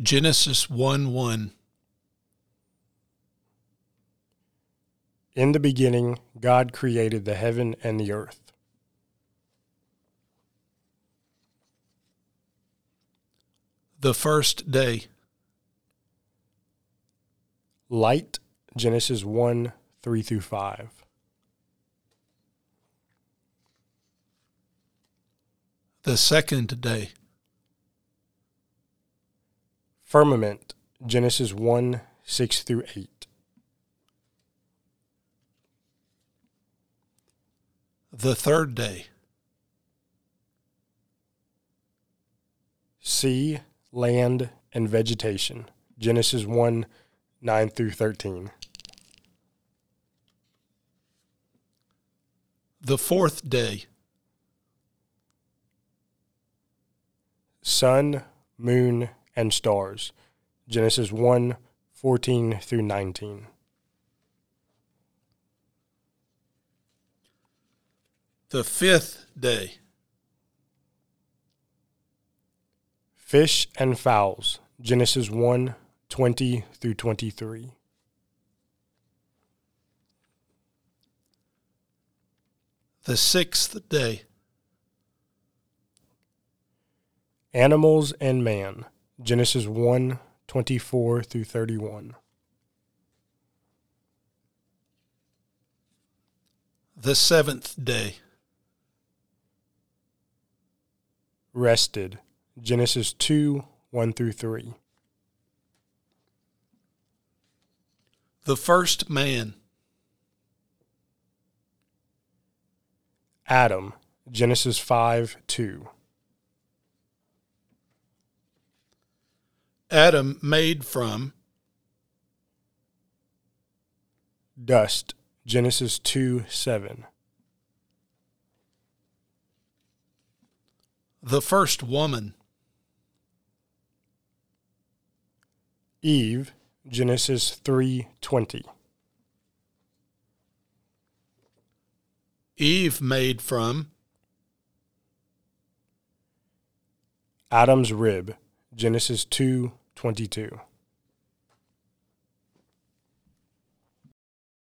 Genesis 1 1. In the beginning, God created the heaven and the earth. The first day. Light, Genesis 1 3 through 5. The second day. Firmament, Genesis 1 6 through 8. The third day. Sea, land, and vegetation, Genesis 1 9 through 13. The fourth day. Sun, moon, and stars, Genesis 1 14 through 19. The fifth day. Fish and fowls, Genesis 1 20 through 23. The sixth day. Animals and man, Genesis 1 24 through 31. The seventh day. Rested, Genesis 2 1 through 3. The first man. Adam, Genesis 5 2. Adam made from Dust, Genesis 2 7. the first woman. Eve, Genesis 3:20. Eve made from Adam's rib, Genesis 2 22.